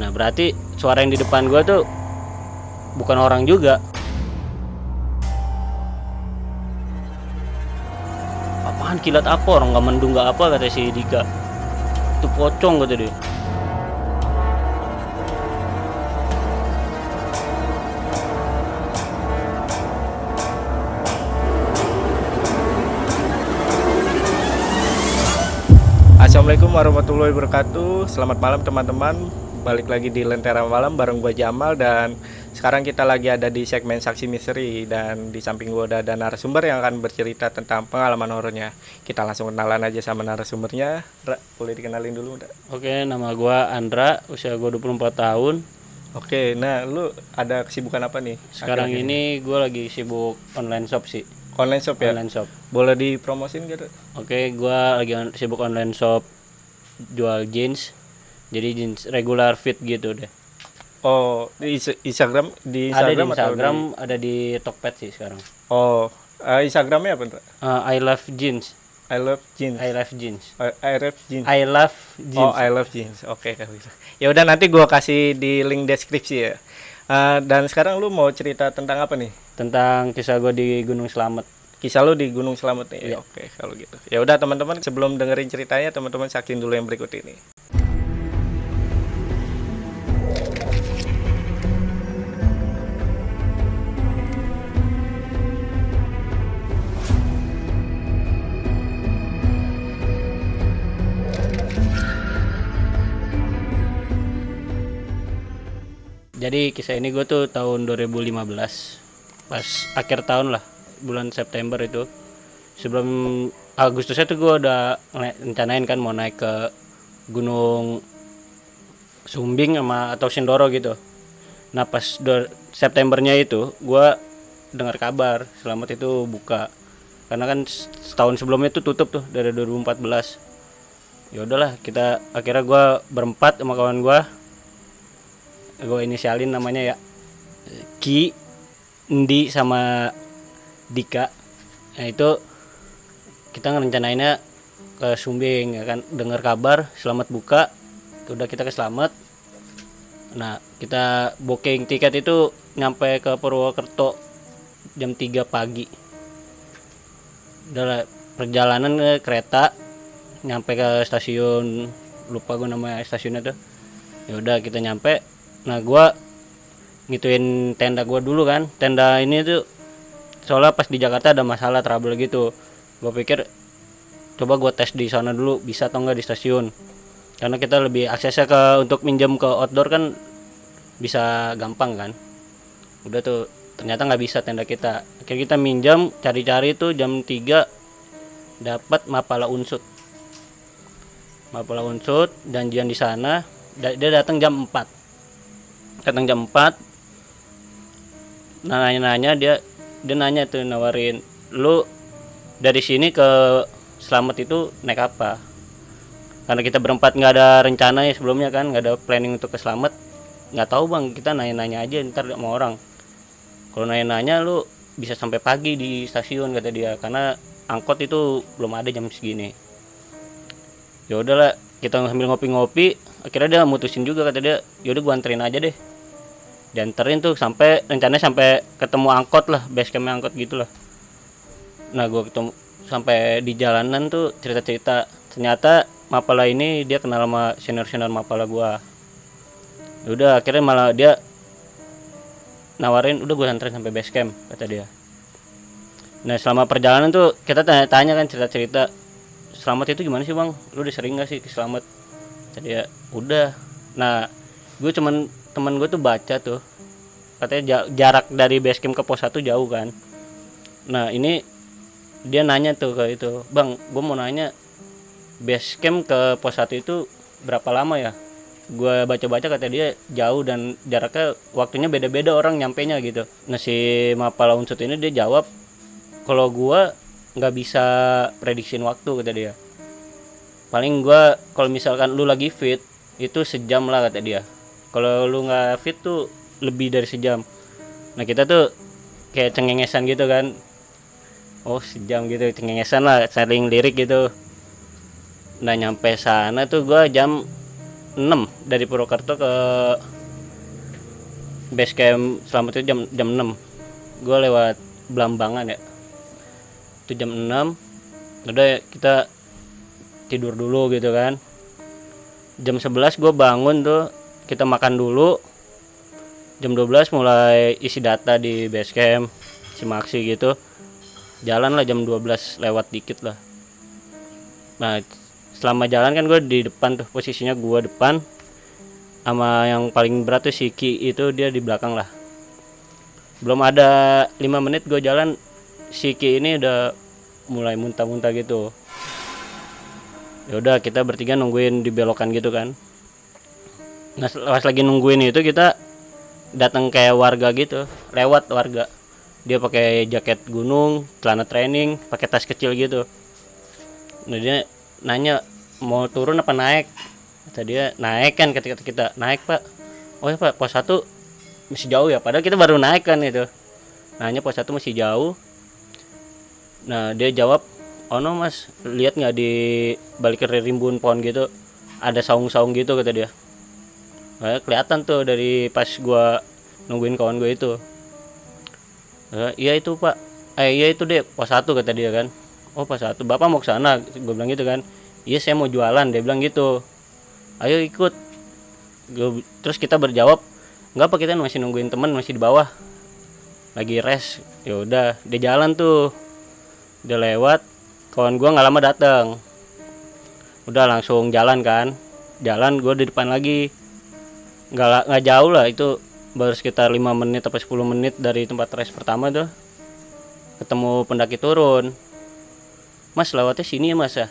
nah berarti suara yang di depan gua tuh bukan orang juga. Apaan kilat apa? Orang nggak mendung nggak apa kata si Dika. Itu pocong kata dia. Assalamualaikum warahmatullahi wabarakatuh. Selamat malam teman-teman Balik lagi di Lentera Malam bareng gue Jamal Dan sekarang kita lagi ada di segmen Saksi Misteri Dan di samping gue udah ada narasumber yang akan bercerita tentang pengalaman horornya Kita langsung kenalan aja sama narasumbernya Ra, boleh dikenalin dulu Ra? oke nama gua Andra usia gua 24 tahun Oke, nah lu ada kesibukan apa nih? sekarang ini gua lagi sibuk online shop sih Online shop ya? online shop Boleh dipromosin gitu? Oke, gua lagi on- sibuk online shop jual jeans. Jadi jeans regular fit gitu deh. Oh, di Instagram di ada di Instagram, atau Instagram, ada di Tokped sih sekarang. Oh, eh, Instagramnya apa? Ra? Uh, I love jeans. I love jeans. I love jeans. I, I love jeans. I love jeans. Oh, I love jeans. Oke, kalau gitu. Ya udah nanti gua kasih di link deskripsi ya. Eh, dan sekarang lu mau cerita tentang apa nih? Tentang kisah gua di Gunung Slamet. Kisah lu di Gunung Slamet nih. Iya. Oke, kalau gitu. Ya udah teman-teman sebelum dengerin ceritanya teman-teman saksiin dulu yang berikut ini. Jadi kisah ini gue tuh tahun 2015 pas akhir tahun lah bulan September itu. Sebelum Agustusnya tuh gue udah rencanain kan mau naik ke Gunung Sumbing sama atau Sindoro gitu. Nah pas Septembernya itu gue dengar kabar Selamat itu buka. Karena kan setahun sebelumnya tuh tutup tuh dari 2014 ya udahlah kita akhirnya gue berempat sama kawan gue gue inisialin namanya ya Ki Ndi sama Dika. Nah itu kita ngerencanainnya ke Sumbing ya kan? Dengar kabar selamat buka. Udah kita ke selamat nah kita booking tiket itu nyampe ke Purwokerto jam 3 pagi. Udah perjalanan ke kereta nyampe ke stasiun lupa gue nama stasiunnya tuh. Ya udah kita nyampe nah gua ngituin tenda gua dulu kan. Tenda ini tuh soalnya pas di Jakarta ada masalah trouble gitu. Gua pikir coba gua tes di sana dulu bisa atau enggak di stasiun. Karena kita lebih aksesnya ke untuk minjem ke outdoor kan bisa gampang kan. Udah tuh ternyata nggak bisa tenda kita. Akhirnya kita minjam cari-cari tuh jam 3 dapat mapala unsut. Mapala unsut janjian di sana. Dia datang jam 4 datang jam 4 nah, nanya-nanya dia dia nanya tuh nawarin lu dari sini ke Selamat itu naik apa? Karena kita berempat nggak ada rencana ya sebelumnya kan nggak ada planning untuk ke Selamat nggak tahu bang. Kita nanya-nanya aja ntar sama orang. Kalau nanya-nanya lu bisa sampai pagi di stasiun kata dia. Karena angkot itu belum ada jam segini. Ya udahlah kita sambil ngopi-ngopi akhirnya dia mutusin juga kata dia. Yaudah gua anterin aja deh dianterin tuh sampai rencananya sampai ketemu angkot lah base camp angkot gitu lah nah gua ketemu sampai di jalanan tuh cerita-cerita ternyata Mapala ini dia kenal sama senior-senior Mapala gua. Ya udah akhirnya malah dia nawarin udah gua anterin sampai base camp kata dia. Nah selama perjalanan tuh kita tanya-tanya kan cerita-cerita selamat itu gimana sih bang? Lu udah sering gak sih ke selamat? Tadi ya udah. Nah gue cuman teman gue tuh baca tuh. Katanya ja- jarak dari base camp ke pos 1 jauh kan. Nah ini dia nanya tuh ke itu bang gue mau nanya base camp ke pos 1 itu berapa lama ya? Gue baca-baca kata dia jauh dan jaraknya waktunya beda-beda orang nyampe nya gitu. Nah si Mapala Unsut ini dia jawab kalau gua nggak bisa prediksiin waktu kata dia. Paling gua kalau misalkan lu lagi fit itu sejam lah kata dia kalau lu nggak fit tuh lebih dari sejam. Nah kita tuh kayak cengengesan gitu kan. Oh sejam gitu cengengesan lah saling lirik gitu. Nah nyampe sana tuh gua jam 6 dari Purwokerto ke base camp selamat itu jam jam 6 gue lewat Belambangan ya. Itu jam 6 udah kita tidur dulu gitu kan. Jam 11 gue bangun tuh kita makan dulu. Jam 12 mulai isi data di base camp Simaksi gitu. Jalan lah jam 12 lewat dikit lah. Nah selama jalan kan gue di depan tuh posisinya gue depan. Sama yang paling berat tuh si Ki itu dia di belakang lah. Belum ada lima menit gue jalan si Ki ini udah mulai muntah-muntah gitu. Ya udah kita bertiga nungguin di belokan gitu kan pas lagi nungguin itu kita datang kayak warga gitu lewat warga. Dia pakai jaket gunung celana training pakai tas kecil gitu. Nah dia nanya mau turun apa naik? Kata dia naik kan ketika kita. Naik pak. Oh ya pak pos satu masih jauh ya? Padahal kita baru naik kan itu nanya pos satu masih jauh? Nah dia jawab oh no mas lihat nggak di balik rimbun pohon gitu? Ada saung-saung gitu kata dia nah, kelihatan tuh dari pas gua nungguin kawan gue itu. Nah, iya itu pak. Eh iya itu deh pos satu kata dia kan. Oh pas satu. Bapak mau ke sana gue bilang gitu kan. Iya saya mau jualan dia bilang gitu. Ayo ikut. Gua, terus kita berjawab nggak apa kita masih nungguin temen masih di bawah. Lagi res. Ya udah dia jalan tuh. Dia lewat kawan gua nggak lama datang udah langsung jalan kan. Jalan gue di depan lagi nggak nggak jauh lah itu baru sekitar 5 menit atau 10 menit dari tempat res pertama tuh. Ketemu pendaki turun. Mas lewatnya sini ya mas ya?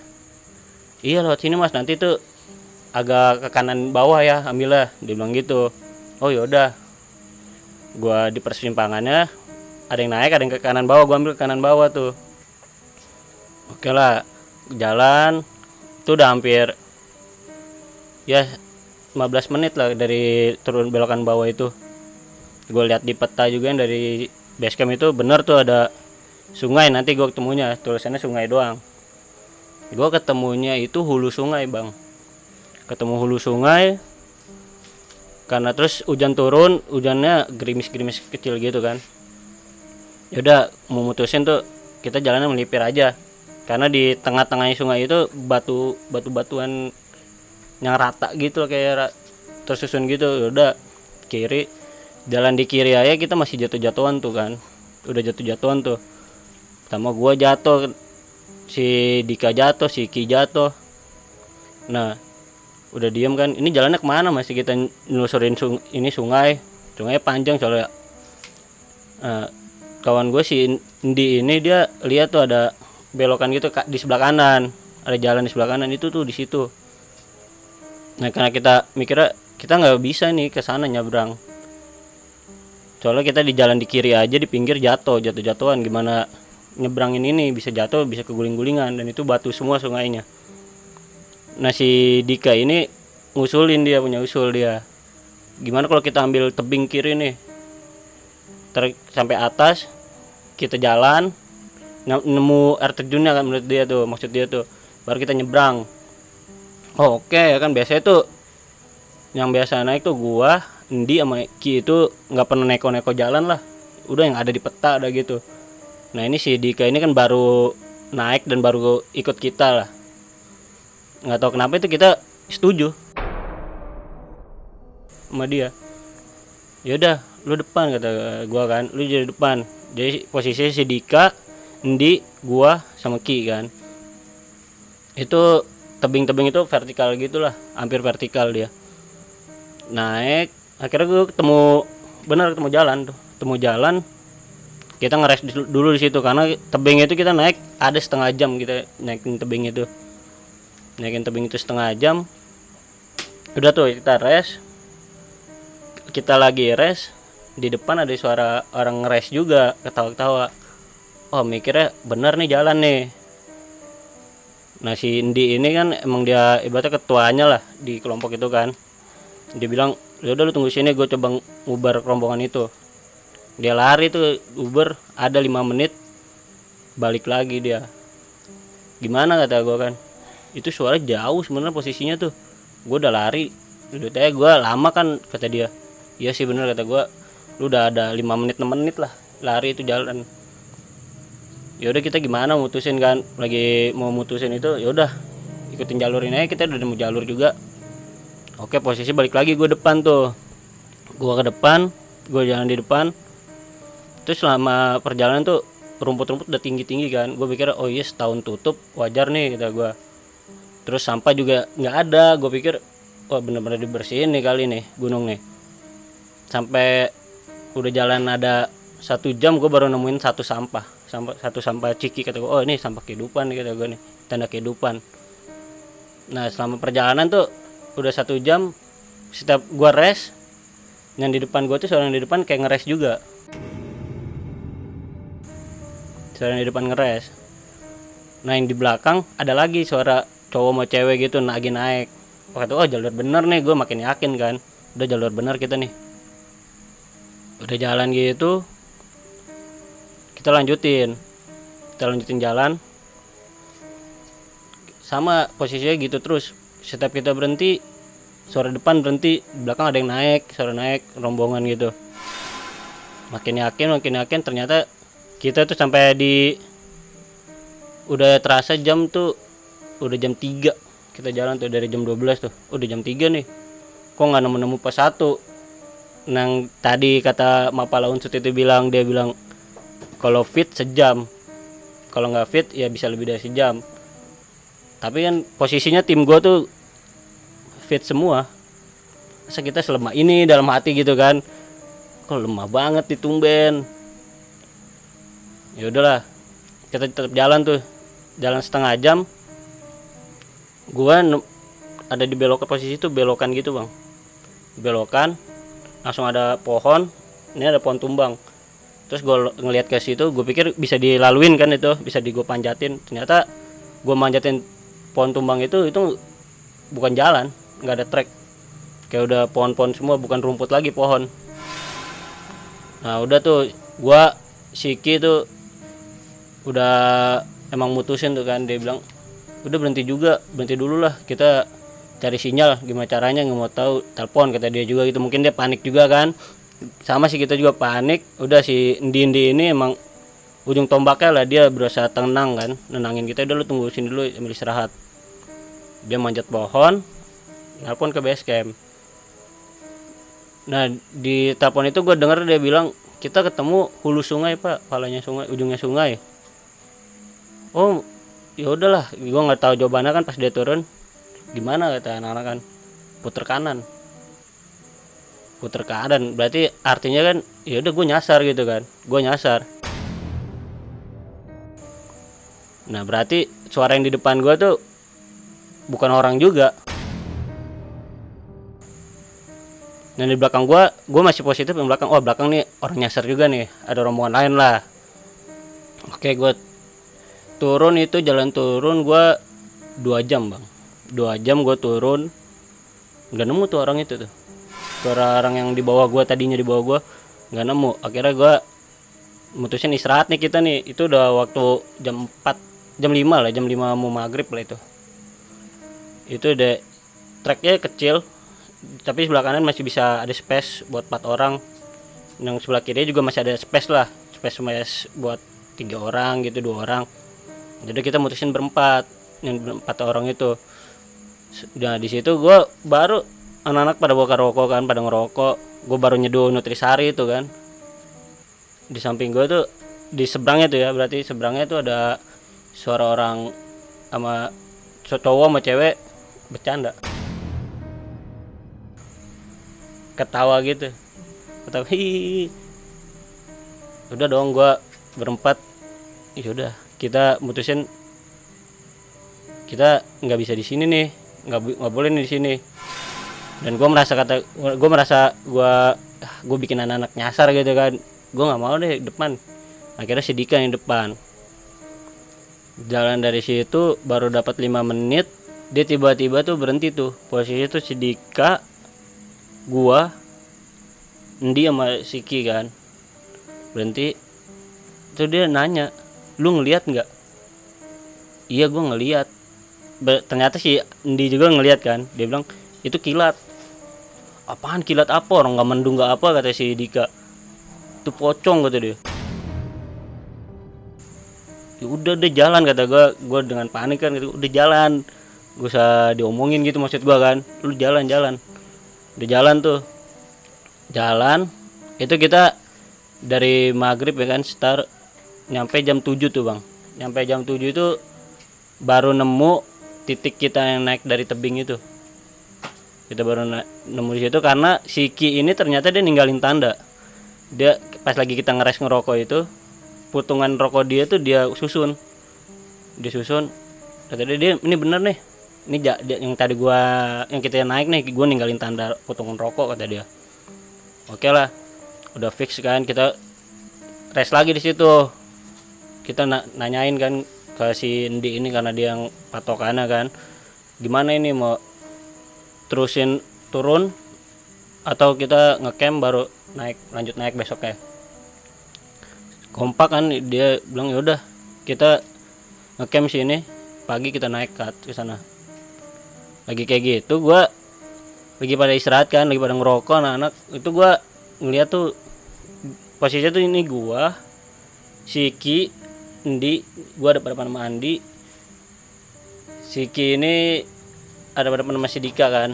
Iya lewat sini mas. Nanti tuh agak ke kanan bawah ya ambillah dia bilang gitu. Oh yaudah gua di persimpangannya ada yang naik ada yang ke kanan bawah. Gua ambil ke kanan bawah tuh. Oke lah jalan. Itu udah hampir ya 15 menit lah dari turun belokan bawah itu. Gue lihat di peta juga yang dari basecamp itu bener tuh ada sungai nanti gue ketemunya. Tulisannya sungai doang. Gue ketemunya itu hulu sungai bang. Ketemu hulu sungai karena terus hujan turun hujannya gerimis-gerimis kecil gitu kan. Yaudah mau mutusin tuh kita jalannya melipir aja. Karena di tengah-tengahnya sungai itu batu batu-batuan yang rata gitu kayak tersusun gitu. Yaudah kiri jalan di kiri aja kita masih jatuh-jatuhan tuh kan. Udah jatuh-jatuhan tuh. Pertama gua jatuh si Dika jatuh si Ki jatuh. Nah udah diem kan. Ini jalannya ke mana masih kita nelusurin sung ini sungai? Sungai panjang soalnya. Nah, kawan gue si Indi ini dia lihat tuh ada belokan gitu di sebelah kanan. Ada jalan di sebelah kanan itu tuh di situ nah karena kita mikirnya kita nggak bisa nih ke sana nyabrang soalnya kita di jalan di kiri aja di pinggir jatuh jatuh jatuhan gimana nyebrangin ini bisa jatuh bisa keguling-gulingan. Dan itu batu semua sungainya. Nah si Dika ini ngusulin dia punya usul dia. Gimana kalau kita ambil tebing kiri nih? Ter sampai atas kita jalan nemu air terjunnya kan menurut dia tuh maksud dia tuh. Baru kita nyebrang oke okay, kan biasanya tuh yang biasa naik tuh gua Endi sama Ki itu nggak pernah neko-neko jalan lah. Udah yang ada di peta ada gitu. Nah ini si Dika ini kan baru naik dan baru ikut kita lah. Nggak tahu kenapa itu kita setuju sama dia. Yaudah lu depan kata gua kan. Lu jadi depan. Jadi posisi si Dika Endi gua sama Ki kan. Itu tebing-tebing itu vertikal gitulah hampir vertikal dia. Naik akhirnya gue ketemu benar ketemu jalan tuh. Ketemu jalan kita ngeres dulu di situ karena tebing itu kita naik ada setengah jam kita naikin tebing itu. Naikin tebing itu setengah jam. Udah tuh kita res. Kita lagi res di depan ada suara orang ngeres juga ketawa-ketawa. Oh mikirnya bener nih jalan nih nah si Indi ini kan emang dia ibaratnya ketuanya lah di kelompok itu kan. Dia bilang ya udah lu tunggu sini gue coba ngubar rombongan itu. Dia lari tuh Uber ada lima menit balik lagi dia. Gimana? kata gue kan. Itu suara jauh sebenarnya posisinya tuh. Gue udah lari udah tanya gue lama kan kata dia. Iya sih bener kata gue lu udah ada lima menit 6 menit lah lari itu jalan ya udah kita gimana mutusin kan? Lagi mau mutusin itu ya udah ikutin jalur ini aja kita udah nemu jalur juga. Oke posisi balik lagi gue depan tuh. Gue ke depan gue jalan di depan. Terus selama perjalanan tuh rumput-rumput udah tinggi-tinggi kan? Gue pikir oh iya setahun tutup wajar nih kata gue terus sampah juga nggak ada. Gue pikir wah bener-bener dibersihin nih kali nih gunung nih. Sampai udah jalan ada satu jam gue baru nemuin satu sampah sampah satu sampah ciki kata gue oh ini sampah kehidupan kata gue nih tanda kehidupan. Nah selama perjalanan tuh udah satu jam setiap gue rest yang di depan gue tuh seorang di depan kayak ngeres juga. Suara di depan ngeres nah yang di belakang ada lagi suara cowok mau cewek gitu lagi naik waktu oh jalur bener nih gue makin yakin kan. Udah jalur bener kita nih. Udah jalan gitu kita lanjutin. Kita lanjutin jalan. Sama posisinya gitu terus. Setiap kita berhenti suara depan berhenti belakang ada yang naik suara naik rombongan gitu. Makin yakin makin yakin ternyata kita tuh sampai di udah terasa jam tuh udah jam 3 kita jalan tuh dari jam 12 tuh. Udah jam 3 nih. Kok nggak nemu-nemu pas satu? Nang tadi kata Mapala Unsut itu bilang dia bilang kalau fit sejam. Kalau nggak fit ya bisa lebih dari sejam. Tapi kan posisinya tim gue tuh fit semua. Masa kita selemah ini dalam hati gitu kan? Kok lemah banget di tumben? Ya udahlah kita tetap jalan tuh. Jalan setengah jam. Gua ada di belok posisi itu belokan gitu bang. Belokan langsung ada pohon ini ada pohon tumbang terus gue ngelihat ke situ gue pikir bisa dilaluin kan itu bisa di gue panjatin. Ternyata gue manjatin pohon tumbang itu itu bukan jalan nggak ada trek. Kayak udah pohon-pohon semua bukan rumput lagi pohon. Nah udah tuh gue Siki tuh udah emang mutusin tuh kan dia bilang udah berhenti juga berhenti dulu lah kita cari sinyal gimana caranya nggak mau tahu telepon kata dia juga gitu. Mungkin dia panik juga kan sama sih kita juga panik. Udah si Indi Indi ini emang ujung tombaknya lah dia berusaha tenang kan. Nenangin kita udah lu tunggu sini dulu ambil istirahat. Dia manjat pohon nelpon ke base camp nah di telepon itu gue denger dia bilang kita ketemu hulu sungai pak palanya sungai ujungnya sungai. Oh ya udahlah gue nggak tahu jawabannya kan pas dia turun. Gimana? kata anak-anak kan. Puter kanan puter kanan berarti artinya kan ya udah gue nyasar gitu kan. Gue nyasar. Nah berarti suara yang di depan gue tuh bukan orang juga. Dan di belakang gue gue masih positif di belakang. Oh belakang nih orang nyasar juga nih. Ada rombongan lain lah. Oke gue turun itu jalan turun gue dua jam bang. Dua jam gue turun nggak nemu tuh orang itu tuh suara orang yang di bawah gue tadinya di bawah gue nggak nemu. Akhirnya gue mutusin istirahat nih kita nih. Itu udah waktu jam 4 jam 5 lah jam 5 mau maghrib lah itu. Itu udah treknya kecil tapi sebelah kanan masih bisa ada space buat empat orang. Yang sebelah kiri juga masih ada space lah space space buat tiga orang gitu dua orang. Jadi kita mutusin berempat yang empat orang itu. Nah di situ gue baru anak-anak pada buka rokok kan pada ngerokok. Gue baru nyeduh nutrisari itu kan. Di samping gue tuh di seberangnya tuh ya berarti seberangnya tuh ada suara orang sama cowok sama cewek bercanda. Ketawa gitu. Ketawa hihihi udah dong gua berempat. Ya udah kita mutusin. Kita nggak bisa di sini nih nggak nggak boleh nih di sini dan gue merasa kata gue merasa gue gue bikin anak-anak nyasar gitu kan. Gue nggak mau deh depan. Akhirnya si Dika yang depan. Jalan dari situ baru dapat lima menit dia tiba-tiba tuh berhenti tuh. Posisi tuh si Dika gua Endi sama Siki kan. Berhenti. Itu dia nanya lu ngelihat nggak? Iya gua ngelihat ternyata si Endi juga ngelihat kan. Dia bilang itu kilat apaan kilat apa? Orang nggak mendung nggak apa kata si Dika. Itu pocong kata dia. Ya udah udah jalan kata gue gue dengan panik kan gitu udah jalan. Gue usah diomongin gitu maksud gue kan. Lu jalan jalan. Udah jalan tuh. Jalan. Itu kita dari maghrib ya kan start nyampe jam 7 tuh bang. Nyampe jam 7 itu baru nemu titik kita yang naik dari tebing itu kita baru nemu di situ karena si Ki ini ternyata dia ninggalin tanda. Dia pas lagi kita ngeres ngerokok itu putungan rokok dia tuh dia susun. Dia susun kata dia, ini bener nih. Ini ja- dia- yang tadi gua yang kita naik nih gua ninggalin tanda putungan rokok kata dia. Oke lah udah fix kan kita rest lagi di situ. Kita na- nanyain kan ke si Endi ini karena dia yang patokannya kan gimana ini mau terusin turun atau kita ngecamp baru naik lanjut naik besoknya. Kompak kan dia bilang ya udah kita ngecamp sini pagi kita naik ke sana. Lagi kayak gitu gua lagi pada istirahat kan lagi pada ngerokok anak-anak. Itu gua ngeliat tuh posisinya tuh ini gua Siki Endi gua ada pada nama Andi. Siki ini ada pada nama si Dika kan.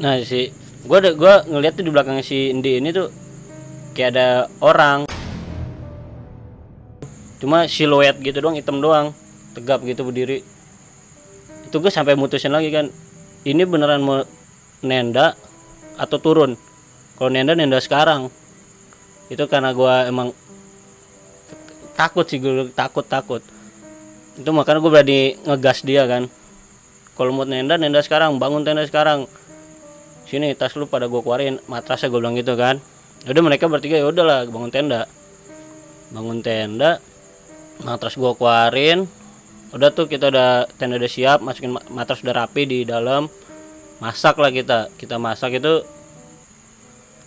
Nah si gua ada gua ngeliat tuh di belakang si Endi ini tuh kayak ada orang. Cuma siluet gitu doang hitam doang tegap gitu berdiri. Itu gue sampai mutusin lagi kan ini beneran mau nenda atau turun? Kalau nenda nenda sekarang. Itu karena gua emang takut sih gue takut takut. Itu makanya gue berani ngegas dia kan kalau mau nenda nenda sekarang. Bangun tenda sekarang. Sini tas lu pada gue keluarin. Matrasnya gue bilang gitu kan. Udah mereka bertiga ya udahlah bangun tenda. Bangun tenda matras gue keluarin. Udah tuh kita udah tenda udah siap masukin ma- matras udah rapi di dalam. Masak lah kita. Kita masak itu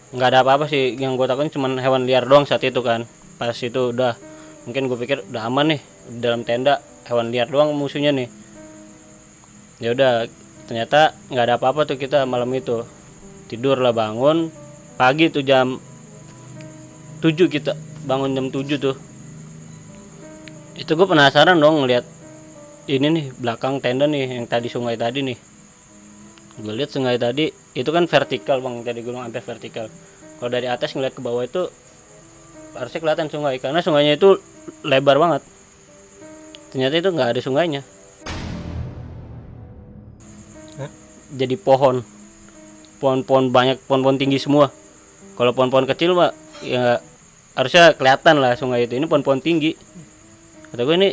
nggak ada apa-apa sih. Yang gue takutin cuman hewan liar doang saat itu kan. Pas itu udah mungkin gue pikir udah aman nih dalam tenda hewan liar doang musuhnya nih ya udah ternyata nggak ada apa-apa tuh kita malam itu. Tidur lah bangun. Pagi tuh jam 7 kita bangun jam 7 tuh. Itu gue penasaran dong ngeliat ini nih belakang tenda nih yang tadi sungai tadi nih. Gue lihat sungai tadi itu kan vertikal bang. Tadi gunung hampir vertikal. Kalau dari atas ngeliat ke bawah itu harusnya kelihatan sungai. Karena sungainya itu lebar banget. Ternyata itu nggak ada sungainya jadi pohon. Pohon-pohon banyak pohon-pohon tinggi semua. Kalau pohon-pohon kecil pak ya harusnya kelihatan lah sungai itu. Ini pohon-pohon tinggi. Kata gue ini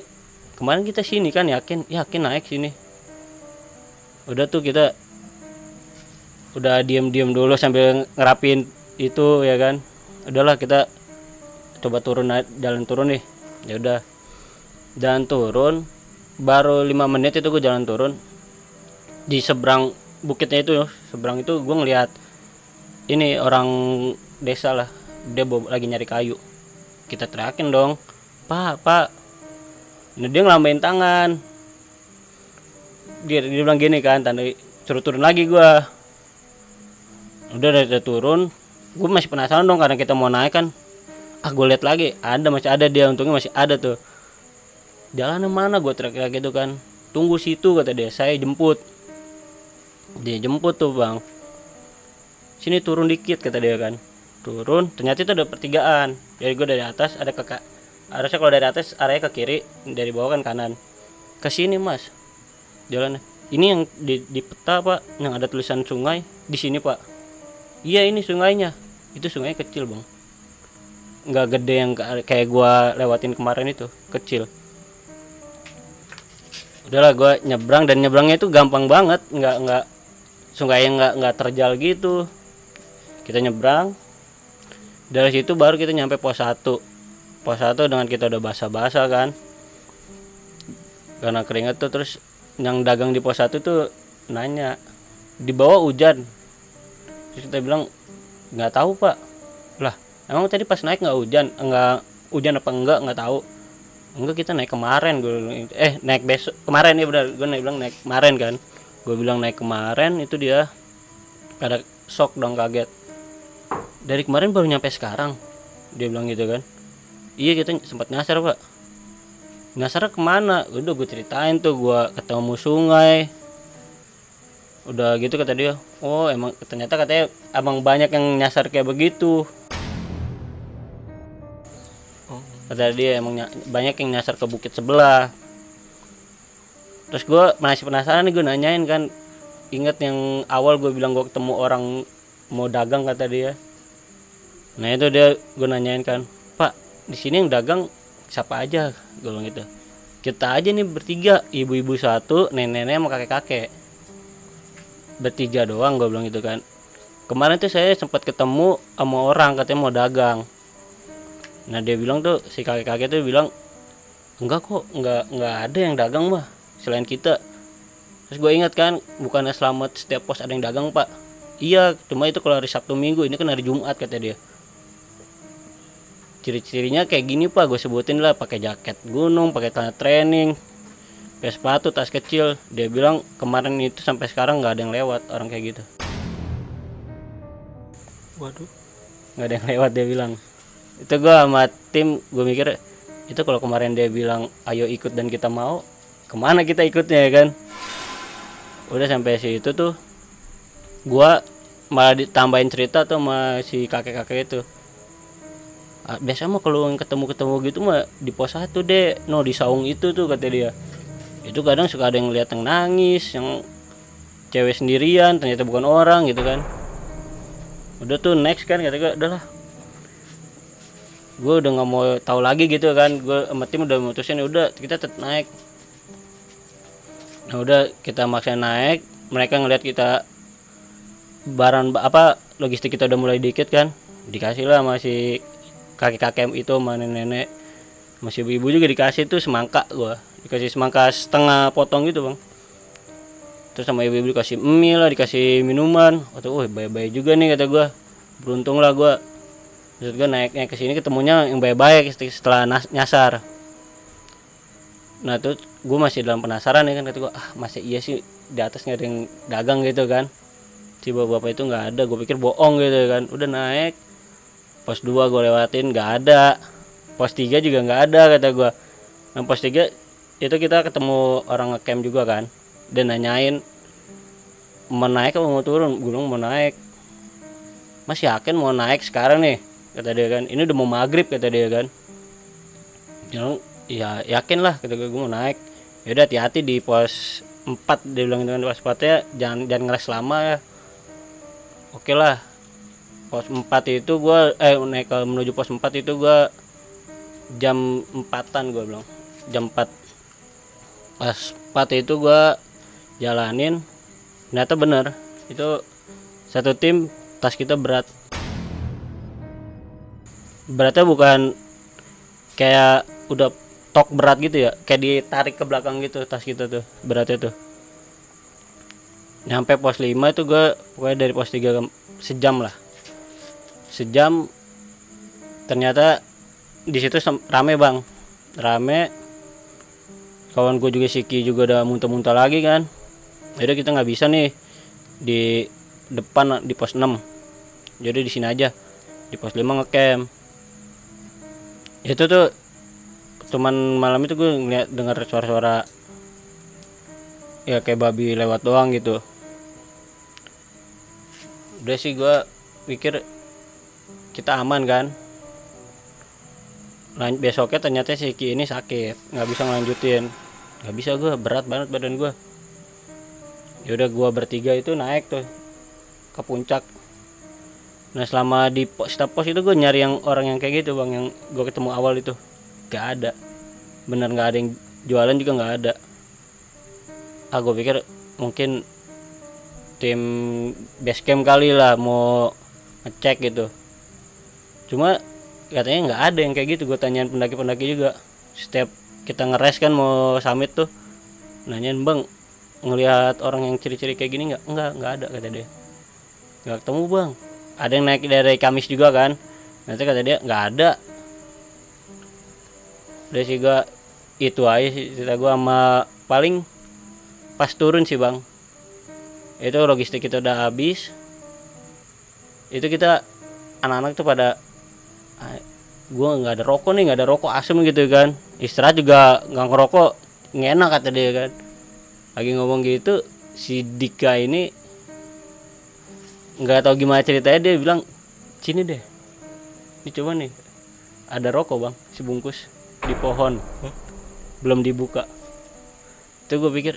kemarin kita sini kan yakin yakin naik sini. Udah tuh kita udah diem-diem dulu sambil ngerapin itu ya kan. Udahlah kita coba turun jalan turun nih. Ya udah. Jalan turun baru lima menit itu gue jalan turun. Di seberang bukitnya itu seberang itu gue ngeliat ini orang desa lah. Dia lagi nyari kayu. Kita teriakin dong pak pak. Nah, dia ngelambain tangan. Dia dia bilang gini kan tanda suruh turun lagi gua. Udah udah, turun. Gue masih penasaran dong karena kita mau naik kan. Ah gue lihat lagi ada masih ada dia untungnya masih ada tuh. Jalan mana gue teriak gitu kan. Tunggu situ kata dia saya jemput dia jemput tuh bang. Sini turun dikit kata dia kan. Turun ternyata itu ada pertigaan. Jadi gue dari atas ada ke harusnya kalau dari atas arahnya ke kiri dari bawah kan kanan. Ke sini mas. Jalannya. Ini yang di, di peta pak. Yang ada tulisan sungai di sini pak. Iya ini sungainya. Itu sungai kecil bang. Nggak gede yang ka- kayak gua lewatin kemarin itu kecil. Udahlah gua nyebrang dan nyebrangnya itu gampang banget. Nggak nggak sungai yang nggak nggak terjal gitu. Kita nyebrang. Dari situ baru kita nyampe pos 1 pos 1 dengan kita udah basah-basah kan. Karena keringet tuh terus yang dagang di pos 1 tuh nanya di bawah hujan? Terus kita bilang nggak tahu pak. Lah emang tadi pas naik nggak hujan? Nggak hujan apa enggak nggak tahu. Enggak kita naik kemarin gue eh naik besok kemarin ya benar. Gue naik bilang naik kemarin kan gue bilang naik kemarin itu dia. Ada shock dong kaget. Dari kemarin baru nyampe sekarang dia bilang gitu kan. Iya kita sempat nyasar pak. Nyasar ke mana? Udah gue ceritain tuh gue ketemu sungai. Udah gitu kata dia oh emang ternyata katanya emang banyak yang nyasar kayak begitu. Kata dia emang ny- banyak yang nyasar ke bukit sebelah terus gue masih penasaran nih gue nanyain kan. Inget yang awal gue bilang gue ketemu orang mau dagang kata dia. Nah itu dia gue nanyain kan pak di sini yang dagang siapa aja? Gue bilang gitu. Kita aja nih bertiga ibu-ibu satu nenek-nenek sama kakek-kakek. Bertiga doang gue bilang gitu kan. Kemarin tuh saya sempat ketemu sama orang katanya mau dagang. Nah dia bilang tuh si kakek-kakek tuh bilang enggak kok enggak enggak ada yang dagang mah selain kita. Terus gue ingat kan bukannya selamat setiap pos ada yang dagang pak. Iya cuma itu kalau hari Sabtu Minggu ini kan hari Jumat kata dia. Ciri-cirinya kayak gini pak gue sebutin lah pakai jaket gunung pakai celana training pakai sepatu tas kecil. Dia bilang kemarin itu sampai sekarang nggak ada yang lewat orang kayak gitu. Waduh. nggak ada yang lewat dia bilang. Itu gue sama tim gue mikir itu kalau kemarin dia bilang ayo ikut dan kita mau ke mana kita ikutnya ya kan? Udah sampai situ tuh gue malah ditambahin cerita tuh sama si kakek kakek itu. Ah, biasa mah kalau yang ketemu ketemu gitu mah di pos satu deh no di saung itu tuh kata dia. Itu kadang suka ada yang lihat yang nangis yang cewek sendirian ternyata bukan orang gitu kan. Udah tuh next kan kata gue udahlah. Gue udah nggak mau tahu lagi gitu kan gue sama tim udah mutusin "Ya udah kita tetap naik nah udah kita maksa naik mereka ngeliat kita barang apa logistik kita udah mulai dikit kan dikasih lah masih kakek kakek itu sama nenek masih ibu ibu juga dikasih tuh semangka gua. Dikasih semangka setengah potong gitu bang. Terus sama ibu ibu dikasih mie lah dikasih minuman. Atau wah baik baik juga nih kata gua. Beruntung lah gua. Maksud gue naiknya ke sini ketemunya yang baik-baik setelah nyasar. Nah tuh gue masih dalam penasaran ya kan kata gue ah masih iya sih di atas nggak ada yang dagang gitu kan. Si bapak itu nggak ada, gue pikir bohong gitu kan. Udah naik, pos 2 gue lewatin nggak ada, pos 3 juga nggak ada kata gue. Nah pos 3 itu kita ketemu orang ngecamp juga kan. Dan nanyain mau naik apa mau turun, bilang mau naik. Mas yakin mau naik sekarang nih? kata dia kan ini udah mau maghrib kata dia kan bilang ya yakin lah kata gue gue mau naik ya udah hati-hati di pos 4 dia bilang dengan pos 4 ya. Jangan jangan ngeres lama ya. Oke lah. Pos 4 itu gue eh naik ke menuju pos 4 itu gue jam 4an gue bilang. Jam 4 pas 4 itu gue jalanin. Ternyata bener. Itu satu tim tas kita berat. Beratnya bukan kayak udah tok berat gitu ya kayak ditarik ke belakang gitu tas kita tuh beratnya tuh. Nyampe pos 5 itu gue pokoknya dari pos 3 ke sejam lah. Sejam ternyata di situ rame bang. Rame kawan gue juga Siki juga udah muntah-muntah lagi kan. Jadi kita nggak bisa nih di depan di pos 6 jadi di sini aja di pos 5 ngecamp. Itu tuh cuman malam itu gue ngeliat dengar suara-suara ya kayak babi lewat doang gitu. Udah sih gue pikir kita aman kan? Lan besoknya ternyata si Ki ini sakit nggak bisa ngelanjutin. Nggak bisa gue berat banget badan gue yaudah gue bertiga itu naik tuh ke puncak. Nah selama di pos pos itu gue nyari yang orang yang kayak gitu bang yang gue ketemu awal itu gak ada. Bener nggak ada yang jualan juga nggak ada. Ah gue pikir mungkin tim base camp kali lah mau ngecek gitu. Cuma katanya nggak ada yang kayak gitu. Gue tanyain pendaki-pendaki juga. Setiap kita ngeres kan mau summit tuh nanyain bang ngelihat orang yang ciri-ciri kayak gini nggak? Nggak nggak ada kata dia. Nggak ketemu bang. Ada yang naik dari Kamis juga kan? Nanti kata dia nggak ada udah sih gua itu aja sih cerita gua sama paling pas turun sih bang. Itu logistik kita udah habis. Itu kita anak-anak tuh pada "Ah, gua nggak ada rokok nih nggak ada rokok asem gitu kan. Istirahat juga nggak ngerokok nggak kata dia kan. Lagi ngomong gitu si Dika ini nggak tahu gimana ceritanya dia bilang sini deh. Ini coba nih ada rokok bang sebungkus di pohon. Belum dibuka. Itu gue pikir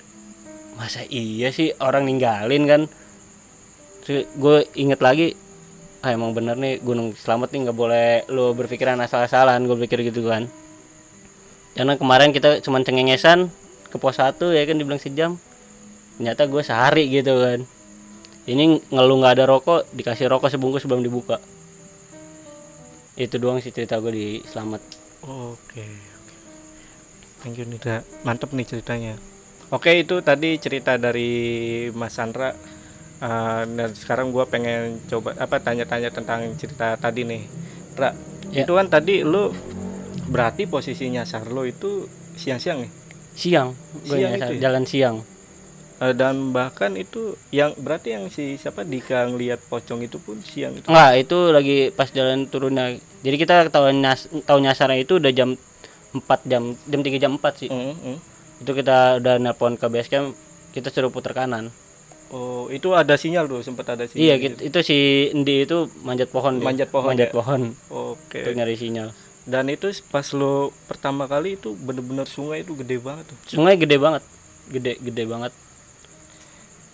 masa iya sih orang ninggalin kan? Gue inget lagi ah emang bener nih Gunung Selamat nih nggak boleh lo berpikiran asal-asalan gue pikir gitu kan. Karena kemarin kita cuman cengengesan ke pos 1 ya kan dibilang sejam. Ternyata gue sehari gitu kan. Ini ngeluh nggak ada rokok dikasih rokok sebungkus sebelum dibuka. Itu doang sih cerita gue di Selamat Oke, oke. Thank you Nida. Mantep nih ceritanya. Oke, itu tadi cerita dari Mas Sandra. Eh, dan sekarang gua pengen coba apa tanya-tanya tentang cerita tadi nih. Ra, Ya. itu kan tadi lu berarti posisi nyasar lo itu siang-siang nih. siang gue Siang nyasar, ya? jalan siang Eh, dan bahkan itu yang berarti yang si siapa Dika ngelihat pocong itu pun siang itu. Enggak, itu lagi pas jalan turunnya. Jadi kita tahu nyas tahu nyasarnya itu udah jam 4 jam jam 3 jam 4 sih. Mm, mm. Itu kita udah nelpon ke base camp, kita suruh putar kanan. Oh, itu ada sinyal tuh, sempat ada sinyal. iya, gitu. itu si Endi itu manjat pohon dia. Manjat pohon manjat ya? pohon Oke. untuk nyari sinyal. Dan itu pas lo pertama kali itu bener-bener sungai itu gede banget tuh. Sungai gede banget. Gede gede banget.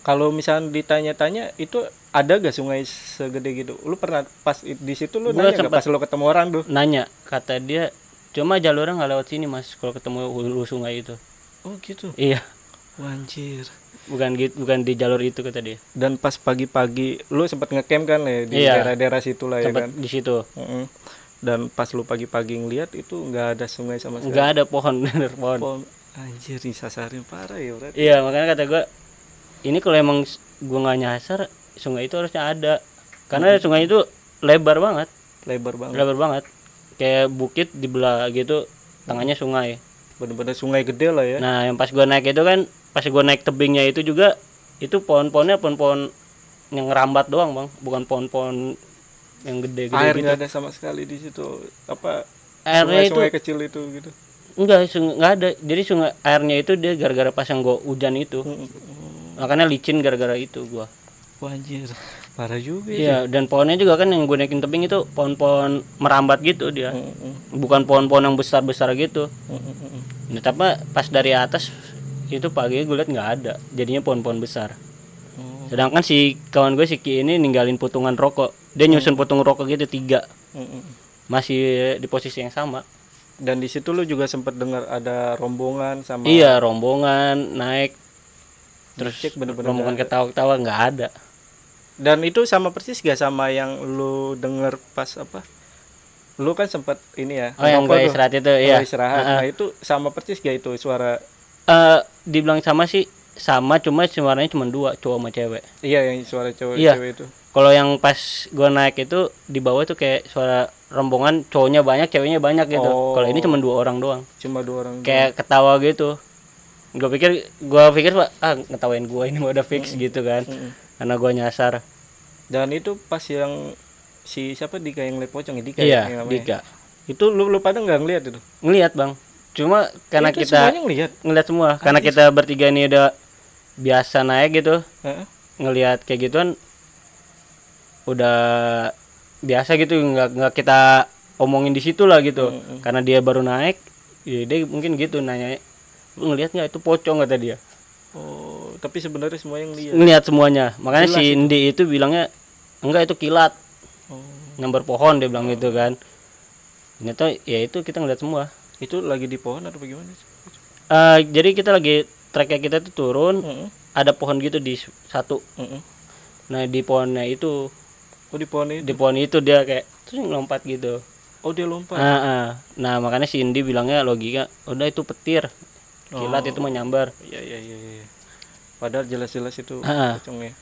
Kalau misalnya ditanya-tanya itu ada gak sungai segede gitu? Lu pernah pas di situ lu Gua nanya gak pas lo ketemu orang tuh? Nanya, kata dia cuma jalurnya nggak lewat sini mas kalau ketemu hulu sungai itu Oh gitu. iya Wanjir. bukan gitu bukan di jalur itu kata dia Dan pas pagi-pagi lu sempat ngecamp kan ya di Iya. daerah-daerah situ lah ya sempat kan. di situ Mm-mm. Dan pas lu pagi-pagi ngeliat itu nggak ada sungai sama sekali. nggak ada pohon bener pohon Pohon. Anjir disasarin parah ya berarti. Iya makanya kata gua ini kalau emang gua nggak nyasar sungai itu harusnya ada karena sungai itu lebar banget Lebar banget. lebar banget kayak bukit dibelah gitu tengahnya sungai Bener-bener sungai gede lah ya. nah yang pas gua naik itu kan pas gua naik tebingnya itu juga itu pohon-pohonnya pohon-pohon yang ngerambat doang bang bukan pohon-pohon yang Air gitu nggak ada sama sekali di situ. Apa airnya itu sungai kecil itu gitu. enggak sungai nggak ada jadi sungai airnya itu dia gara-gara pas yang gua hujan itu Mm-mm. Makanya licin gara-gara itu gua Wanjir. Parah juga ya. Dan pohonnya juga kan yang gue naikin tebing itu pohon-pohon merambat gitu dia. Mm-mm. Bukan pohon-pohon yang besar-besar gitu. Mm-mm. Nah, tapi pas dari atas itu pagi gue liat nggak ada. Jadinya pohon-pohon besar. Oh. Sedangkan si kawan gue si Ki ini ninggalin putungan rokok. Dia nyusun putung rokok gitu tiga. Mm-mm. Masih di posisi yang sama. Dan di situ lu juga sempat dengar ada rombongan sama Iya, rombongan naik terus Cek bener-bener rombongan nggak ketawa-ketawa nggak ada. Dan itu sama persis gak sama yang lu denger pas apa? Lu kan sempat ini ya. Oh, yang gue istirahat itu, iya. istirahat. Nah, itu sama persis gak itu suara Eh, dibilang sama sih sama cuma suaranya cuma dua cowok sama cewek. iya yang suara cewek Iya. cewek itu. Kalau yang pas gue naik itu di bawah tuh kayak suara rombongan cowoknya banyak, ceweknya banyak gitu. Oh. Kalau ini cuma dua orang doang. Cuma dua orang. Kayak ketawa gitu. Gue pikir gua pikir Pak, ah ngetawain gua ini udah fix gitu kan. doang. Mm-mm. Karena gua nyasar. Dan itu pas yang si siapa Dika yang liat pocong ya Dika iya, ya. Dika. Itu lu lu pada nggak ngeliat itu? Ngelihat, Bang. Cuma karena itu kita ngeliat. ngelihat semua, karena kita bertiga ini udah biasa naik gitu, ngelihat kayak gituan udah biasa gitu nggak nggak kita omongin di situ lah gitu Mm-mm. karena dia baru naik ya dia mungkin gitu nanya ngelihat nggak itu pocong kata dia Oh, tapi sebenarnya semuanya ngeliat. ngelihat semuanya makanya Jelas si Indi itu bilangnya enggak itu kilat Oh. nyambar pohon dia bilang gitu kan ternyata ya itu kita ngeliat semua Itu lagi di pohon atau bagaimana? sih? Eh, jadi kita lagi treknya kita tuh turun Heeh. ada pohon gitu di satu Heeh. nah di pohonnya itu Oh di pohon itu. di pohon itu dia kayak terus lompat gitu Oh dia lompat. Ah, ah. Nah makanya si Indi bilangnya logika udah itu petir kilat Oh. itu menyambar Iya iya iya. iya. Padahal jelas-jelas itu Ah. pocongnya.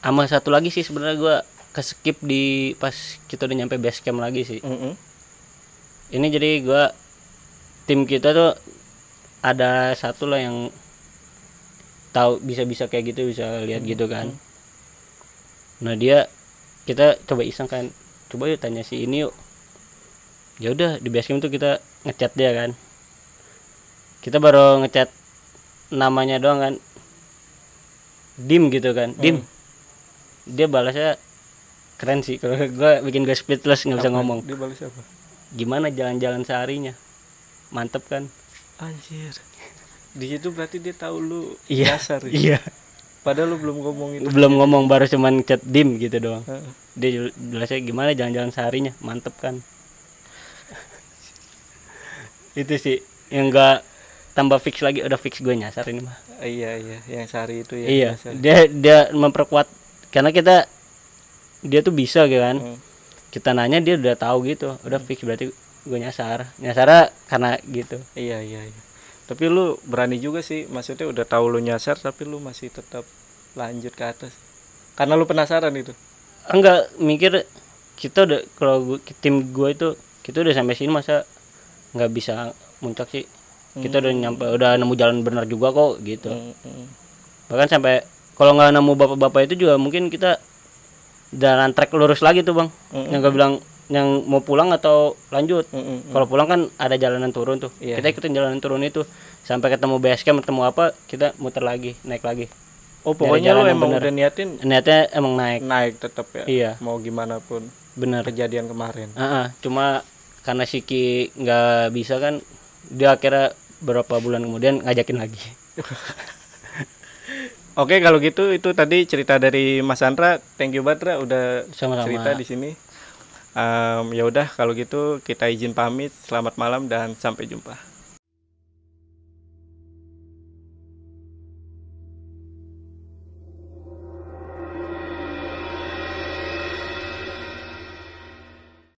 sama satu lagi sih sebenarnya gua keskip di pas kita udah nyampe base camp lagi sih Heeh. ini jadi gua tim kita tuh ada satu lah yang tahu bisa bisa kayak gitu bisa lihat gitu kan nah dia kita coba iseng kan coba yuk tanya si ini yuk ya udah di basecamp tuh kita ngechat dia kan kita baru ngechat namanya doang kan dim gitu kan dim dia balasnya keren sih kalau gue bikin gue speechless nggak bisa ngomong Dia balas apa? gimana jalan-jalan seharinya mantep kan Anjir. Di situ berarti dia tahu lu Iya. dasar. ya? iya Padahal lu belum ngomong itu. belum ngomong baru cuman chat dim gitu doang dia jel- jelasnya gimana jalan-jalan seharinya mantep kan itu sih yang enggak tambah fix lagi udah fix gue nyasar ini mah Iya iya, yang sehari itu ya. iya dia dia memperkuat karena kita dia tuh bisa gitu kan Hmm. kita nanya dia udah tahu gitu udah fix berarti gue nyasar nyasar karena gitu Iya iya iya. Tapi lu berani juga sih, maksudnya udah tahu lu nyasar tapi lu masih tetap lanjut ke atas. Karena lu penasaran itu. enggak mikir kita udah kalau tim gue itu kita udah sampai sini masa nggak bisa muncak sih kita udah nyampe udah nemu jalan benar juga kok gitu Hmm, hmm. bahkan sampai kalau nggak nemu bapak-bapak itu juga mungkin kita jalan trek lurus lagi tuh bang Mm-mm. yang gue bilang yang mau pulang atau lanjut Hmm, hmm, hmm. kalau pulang kan ada jalanan turun tuh Iya. kita ikutin jalanan turun itu sampai ketemu base camp ketemu apa kita muter lagi naik lagi Oh, pokoknya yang emang bener. udah niatin niatnya emang naik naik tetap ya. iya Mau gimana pun bener kejadian kemarin. Ah, ah, cuma karena Siki nggak bisa kan dia akhirnya beberapa bulan kemudian ngajakin lagi Oke, kalau gitu itu tadi cerita dari Mas Andra. Thank you banget Ra, udah sama-sama cerita di sini. Em, ya udah kalau gitu kita izin pamit. Selamat malam dan sampai jumpa.